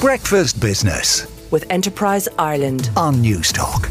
Breakfast Business with Enterprise Ireland. on Newstalk.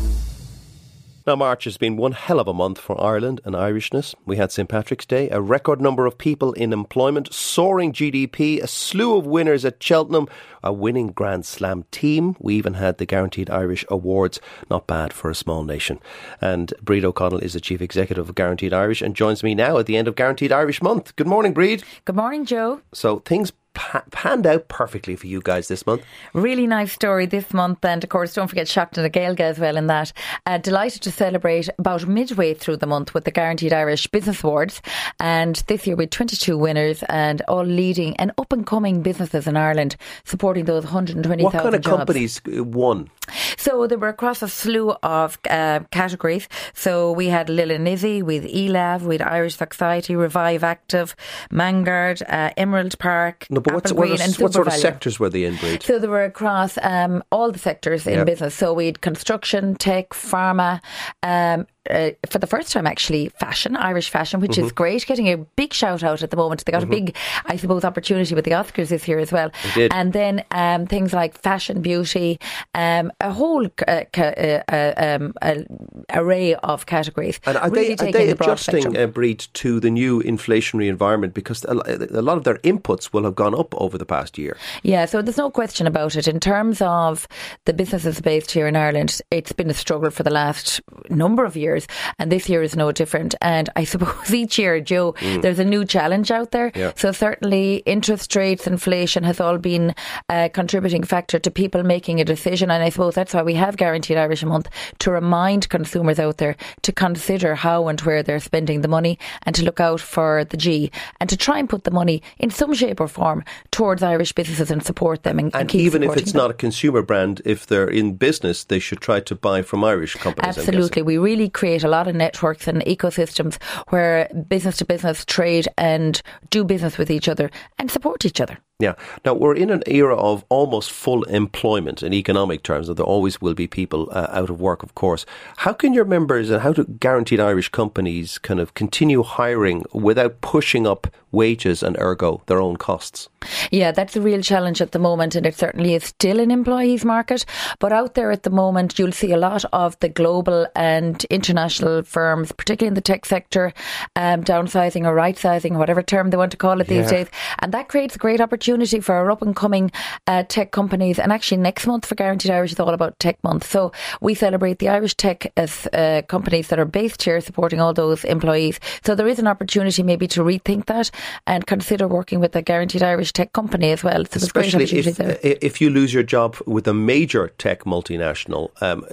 Now, March has been one hell of a month for Ireland and Irishness. We had St. Patrick's Day, a record number of people in employment, soaring GDP, a slew of winners at Cheltenham, a winning Grand Slam team. We even had the Guaranteed Irish Awards. Not bad for a small nation. And Brid O'Connell is the Chief Executive of Guaranteed Irish and joins me now at the end of Guaranteed Irish Month. Good morning, Brid. Good morning, Joe. So things pa- panned out perfectly for you guys this month. Really nice story this month, and of course, don't forget Seachtain na Gaeilge as well in that. Uh, delighted to celebrate about midway through the month with the Guaranteed Irish Business Awards, and this year with 22 winners and all leading and up and coming businesses in Ireland, supporting those 120,000 What kind of jobs. companies uh, won? So they were across a slew of uh, categories. So we had Lil Nizzy, with ELAV, with Irish Society, Revive Active, Mangard, uh, Emerald Park, No, but what's, what, Green, and what sort of sectors were they in, Brid? So they were across um, all the sectors in Yeah. business. So we had construction, tech, pharma. Um, uh, for the first time, actually, fashion, Irish fashion, which Mm-hmm. is great. Getting a big shout out at the moment. They got a big, I suppose, opportunity with the Oscars this year as well. did. And then um, things like fashion, beauty, um, a whole uh, ca- uh, uh, um, array of categories. And are really they, are they the adjusting uh, Brid to the new inflationary environment because a lot of their inputs will have gone up over the past year? Yeah, so there's no question about it. In terms of the businesses based here in Ireland, it's been a struggle for the last number of years, and this year is no different. And I suppose each year, Joe, mm. there's a new challenge out there. Yeah. So certainly, interest rates, inflation has all been a contributing factor to people making a decision. And I suppose that's why we have Guaranteed Irish a month to remind consumers out there to consider how and where they're spending the money and to look out for the G and to try and put the money in some shape or form towards Irish businesses and support them and, and even if it's them. not a consumer brand, if they're in business, they should try to buy from Irish companies. Guessing. We really create a lot of networks and ecosystems where business to business trade and do business with each other and support each other. Yeah. Now, we're in an era of almost full employment in economic terms, and there always will be people uh, out of work, of course. How can your members and how do guaranteed Irish companies kind of continue hiring without pushing up wages and ergo their own costs? Yeah, that's a real challenge at the moment, and it certainly is still an employees market. But out there at the moment, you'll see a lot of the global and international firms, particularly in the tech sector, um, downsizing or right sizing, whatever term they want to call it these Yeah. days. And that creates a great opportunity for our up and coming uh, tech companies. And actually, next month for Guaranteed Irish is all about Tech Month. So we celebrate the Irish tech as uh, companies that are based here supporting all those employees. So there is an opportunity maybe to rethink that and consider working with a Guaranteed Irish tech company as well. So Especially if, if you lose your job with a major tech multinational, um,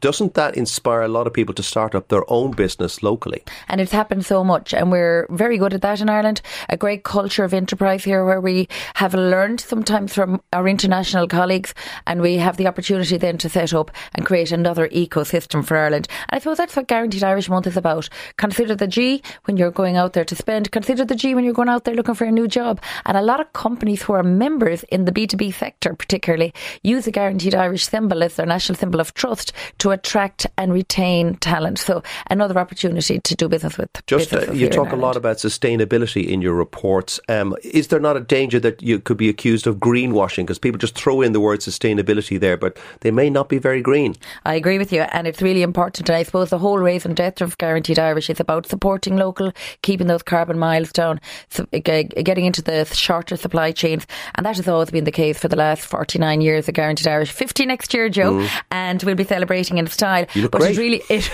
doesn't that inspire a lot of people to start up their own business locally? And it's happened so much, and we're very good at that in Ireland. A great culture of enterprise here where we have learned sometimes from our international colleagues, and we have the opportunity then to set up and create another ecosystem for Ireland. And I suppose that's what Guaranteed Irish Month is about. Consider the G when you're going out there to spend, consider the G when you're going out there looking for a new job. And a lot of companies who are members in the B2B sector, particularly, use the Guaranteed Irish symbol as their national symbol of trust to attract and retain talent. So, another opportunity to do business with. Just uh, you talk a lot about sustainability in your reports. Um, is there not a danger that you could be accused of greenwashing because people just throw in the word sustainability there, but they may not be very green? I agree with you, and it's really important. And I suppose the whole raise and death of Guaranteed Irish is about supporting local, keeping those carbon miles down, uh, getting into the shorter supply chains, and that has always been the case for the last 49 years of Guaranteed Irish. 50 next year, Joe, and we'll be celebrating in style. Mm. You look but great. it's really it.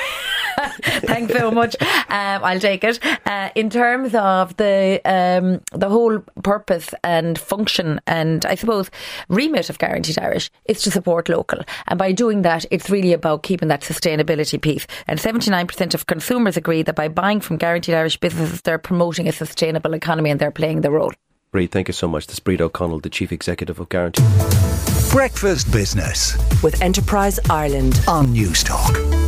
Thanks so much. Um, I'll take it. Uh, in terms of the um, the whole purpose and function, and I suppose remit of Guaranteed Irish is to support local, and by doing that, it's really about keeping that sustainability piece. And seventy nine percent of consumers agree that by buying from Guaranteed Irish businesses, they're promoting a sustainable economy and they're playing their role. Brid, thank you so much. This is Brid O'Connell, the Chief Executive of Guarantee. Breakfast Business with Enterprise Ireland. on Newstalk.